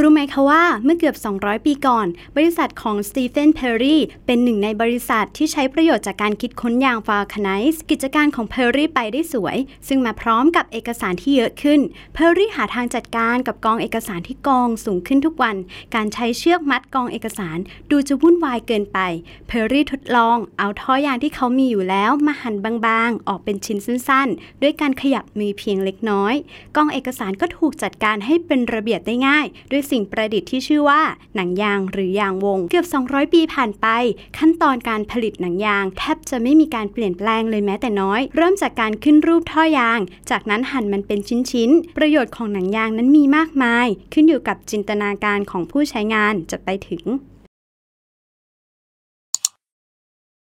รู้ไหมคะว่าเมื่อเกือบ 200 ปีก่อน บริษัทของสตีเฟนเพอร์รีเป็นหนึ่งในบริษัทที่ใช้ประโยชน์จากการคิดค้นยาง vulcanize กิจการของเพอร์รีไปได้สวย ซึ่งมาพร้อมกับเอกสารที่เยอะขึ้น เพอร์รีหาทางจัดการกับกองเอกสารที่กองสูงขึ้นทุกวัน การใช้เชือกมัดกองเอกสารดูจะวุ่นวายเกินไป เพอร์รีทดลองเอาท่อยางที่เขามีอยู่แล้วมาหั่นบางๆ ออกเป็นชิ้นสั้นๆ ด้วยการขยับมือเพียงเล็กน้อย กองเอกสารก็ถูกจัดการให้เป็นระเบียบได้ง่าย ด้วยสิ่งประดิษฐ์ที่ชื่อว่า หนังยางหรือยางวง เกือบ 200 ปีผ่านไป ขั้นตอนการผลิตหนังยาง แทบจะไม่มีการเปลี่ยนแปลงเลยแม้แต่น้อย เริ่มจากการขึ้นรูปท่อยาง จากนั้นหั่นมันเป็นชิ้นๆ ประโยชน์ของหนังยางนั้นมีมากมาย ขึ้นอยู่กับจินตนาการของผู้ใช้งานจะไปถึง